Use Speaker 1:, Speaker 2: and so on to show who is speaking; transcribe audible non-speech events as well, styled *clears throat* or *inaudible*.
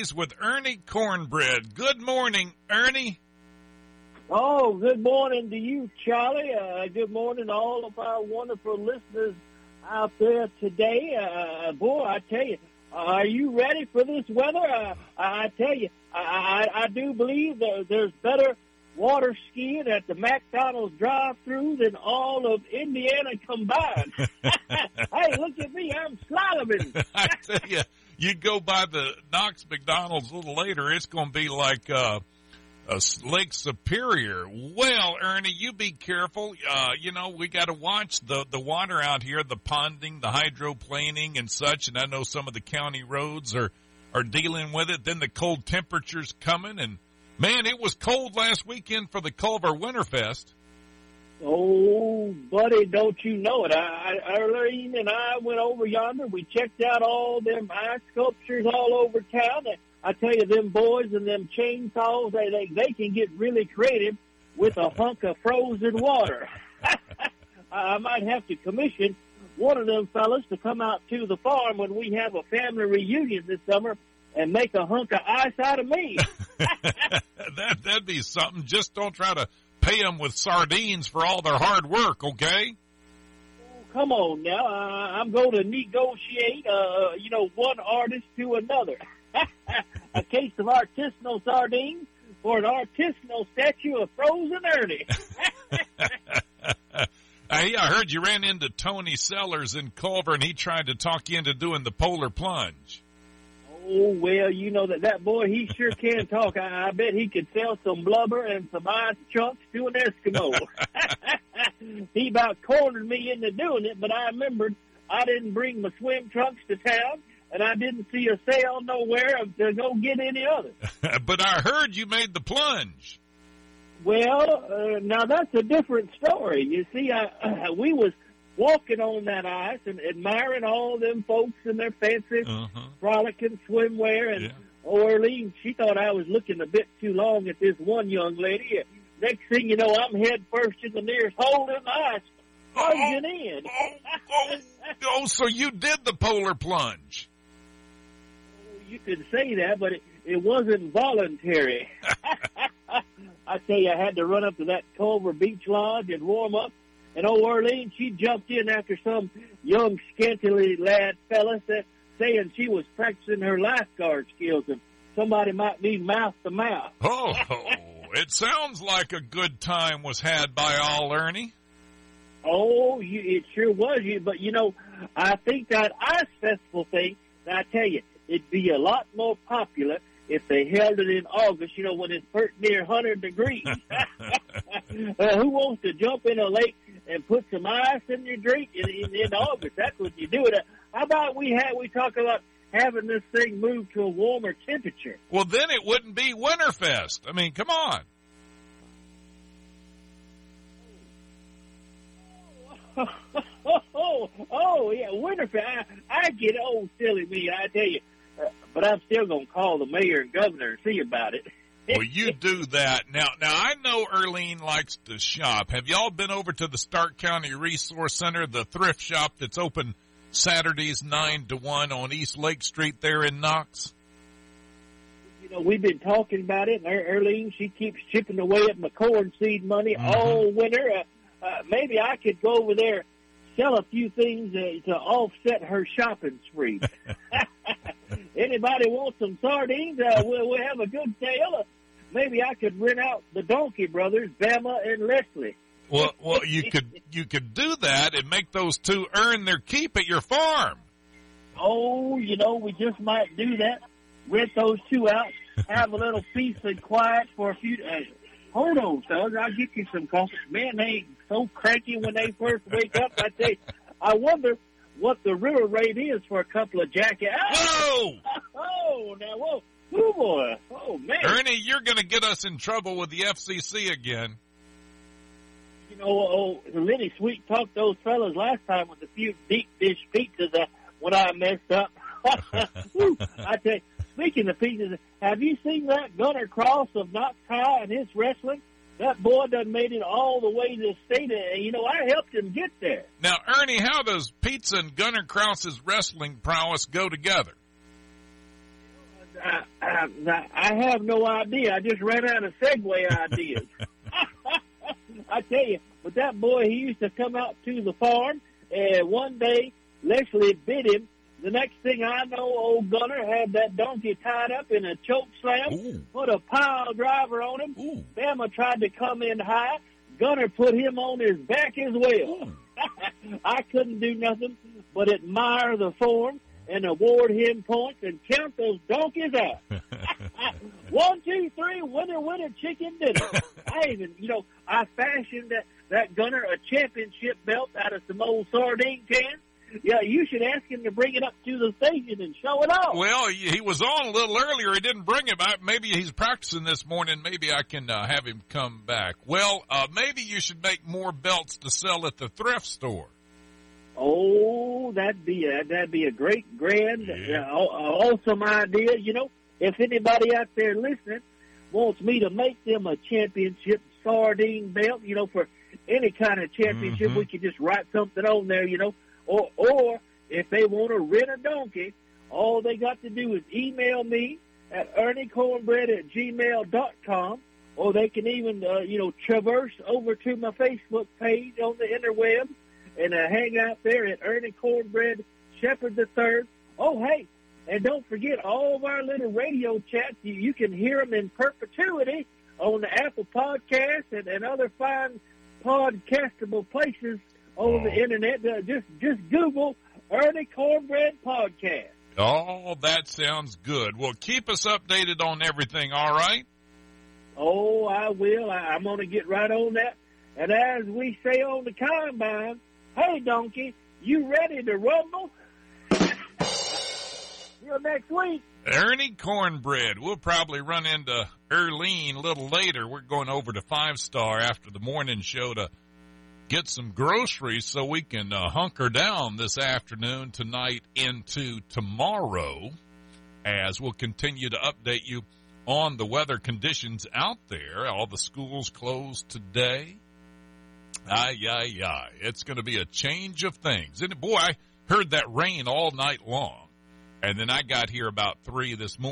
Speaker 1: With Ernie Cornbread. Good morning, Ernie.
Speaker 2: Oh, good morning to you, Charlie. Uh, good morning to all of our wonderful listeners out there today. Uh, boy, I tell you, are you ready for this weather? Uh, I tell you, I, I, I do believe that there's better water skiing at the McDonald's drive-through than all of Indiana combined. *laughs* hey, look at me, I'm slaloming. *laughs*
Speaker 1: I tell you, you go by the Knox McDonald's a little later, it's going to be like uh, a Lake Superior. Well, Ernie, you be careful. Uh, you know, we got to watch the the water out here, the ponding, the hydroplaning, and such. And I know some of the county roads are are dealing with it. Then the cold temperatures coming, and man, it was cold last weekend for the Culver Winterfest.
Speaker 2: Oh, buddy, don't you know it? I, I and I went over yonder. We checked out all them ice sculptures all over town. I tell you, them boys and them chainsaws, they they, they can get really creative with a hunk of frozen water. *laughs* I might have to commission one of them fellas to come out to the farm when we have a family reunion this summer and make a hunk of ice out of me. *laughs*
Speaker 1: that that'd be something. Just don't try to pay them with sardines for all their hard work, okay?
Speaker 2: Come on now, uh, I'm going to negotiate, uh, you know, one artist to another. *laughs* a case of artisanal sardines for an artisanal statue of Frozen Ernie. *laughs* *laughs*
Speaker 1: hey, I heard you ran into Tony Sellers in Culver, and he tried to talk you into doing the polar plunge.
Speaker 2: Oh well, you know that that boy he sure can talk. I, I bet he could sell some blubber and some ice chunks to an Eskimo. *laughs* *laughs* he about cornered me into doing it, but I remembered I didn't bring my swim trunks to town, and I didn't see a sale nowhere to go get any other. *laughs*
Speaker 1: but I heard you made the plunge.
Speaker 2: Well, uh, now that's a different story. You see, I, uh, *clears throat* we was walking on that ice and admiring all them folks in their fancy uh-huh. frolicking swimwear. And yeah. Erlene, she thought I was looking a bit too long at this one young lady. Next thing you know, I'm head first in the nearest hole in the ice, plunging oh, in.
Speaker 1: oh, oh, *laughs* oh, so you did the polar plunge?
Speaker 2: You could say that, but it, it wasn't voluntary. *laughs* *laughs* I tell you, I had to run up to that Culver Beach Lodge and warm up and old Erlene, she jumped in after some young, scantily lad fella said, saying she was practicing her lifeguard skills and somebody might be mouth to mouth. *laughs*
Speaker 1: Oh, it sounds like a good time was had by all, Ernie.
Speaker 2: Oh, you, it sure was. You, but you know, I think that ice festival thing. I tell you, it'd be a lot more popular if they held it in August. You know, when it's near 100 degrees. *laughs* *laughs* uh, who wants to jump in a lake and put some ice in your drink in, in, in August. That's what you do. It. How about we have we talk about having this thing move to a warmer temperature?
Speaker 1: Well, then it wouldn't be Winterfest. I mean, come on.
Speaker 2: Oh, *laughs* oh, oh, yeah, Winterfest. I, I get old, silly me. I tell you, uh, but I'm still gonna call the mayor and governor and see about it. *laughs*
Speaker 1: well, you do that now. Now I know Erlene likes to shop. Have y'all been over to the Starke County Resource Center, the thrift shop that's open Saturdays nine to one on East Lake Street there in Knox?
Speaker 2: You know, we've been talking about it. And Erlene, she keeps chipping away at my corn seed money mm-hmm. all winter. Uh, uh, maybe I could go over there, sell a few things uh, to offset her shopping spree. *laughs* *laughs* Anybody want some sardines? Uh, we'll, we'll have a good sale. Maybe I could rent out the Donkey Brothers, Bama and Leslie.
Speaker 1: Well, well, you could you could do that and make those two earn their keep at your farm.
Speaker 2: Oh, you know, we just might do that. Rent those two out, have a little *laughs* peace and quiet for a few. days. hold on, fellas, I'll get you some coffee. Man, they ain't so cranky when they first wake up. I tell you, I wonder what the river rate is for a couple of jackets.
Speaker 1: Whoa! *laughs*
Speaker 2: Oh, now whoa. Oh boy! Oh man!
Speaker 1: Ernie, you're going to get us in trouble with the FCC again.
Speaker 2: You know, oh, Lenny Sweet talked those fellas last time with a few deep dish pizzas uh, when I messed up. *laughs* I tell you, speaking of pizzas, have you seen that Gunner Cross of Knox High and his wrestling? That boy done made it all the way to the state. And, you know, I helped him get there.
Speaker 1: Now, Ernie, how does pizza and Gunner Cross's wrestling prowess go together?
Speaker 2: I, I, I have no idea. I just ran out of segue ideas. *laughs* *laughs* I tell you, but that boy, he used to come out to the farm, and one day Leslie bit him. The next thing I know, old Gunner had that donkey tied up in a choke slam,
Speaker 1: Ooh.
Speaker 2: put a pile driver on him.
Speaker 1: Ooh.
Speaker 2: Bama tried to come in high. Gunner put him on his back as well. *laughs* I couldn't do nothing but admire the form and award him points and count those donkeys out. *laughs* One, two, three, winner, winner, chicken dinner. *laughs* I even, you know, I fashioned that, that gunner a championship belt out of some old sardine cans. Yeah, you should ask him to bring it up to the station and show it off.
Speaker 1: Well, he was on a little earlier. He didn't bring him. I, maybe he's practicing this morning. Maybe I can uh, have him come back. Well, uh, maybe you should make more belts to sell at the thrift store.
Speaker 2: Oh, that'd be a, that'd be a great, grand,
Speaker 1: Yeah.
Speaker 2: uh, awesome idea. You know, if anybody out there listening wants me to make them a championship sardine belt, you know, for any kind of championship,
Speaker 1: Mhm.
Speaker 2: we could just write something on there, you know, or or if they want to rent a donkey, all they got to do is email me at erniecornbread at gmail dot com, or they can even, uh, you know, traverse over to my Facebook page on the interweb and uh, hang out there at Ernie Cornbread Shepherd the Third. Oh, hey, and don't forget all of our little radio chats. You, you can hear them in perpetuity on the Apple Podcast and, and other fine podcastable places on the
Speaker 1: Oh.
Speaker 2: internet. Uh, just just Google Ernie Cornbread Podcast.
Speaker 1: Oh, that sounds good. Well, keep us updated on everything. All right.
Speaker 2: Oh, I will. I, I'm going to get right on that. And as we say on the combine, hey, donkey, you ready to rumble? See you next week.
Speaker 1: Ernie Cornbread. We'll probably run into Erlene a little later. We're going over to Five Star after the morning show to get some groceries so we can uh, hunker down this afternoon, tonight, into tomorrow as we'll continue to update you on the weather conditions out there. All the schools closed today. Ay, ay, ay. It's going to be a change of things. And boy, I heard that rain all night long. And then I got here about three this morning.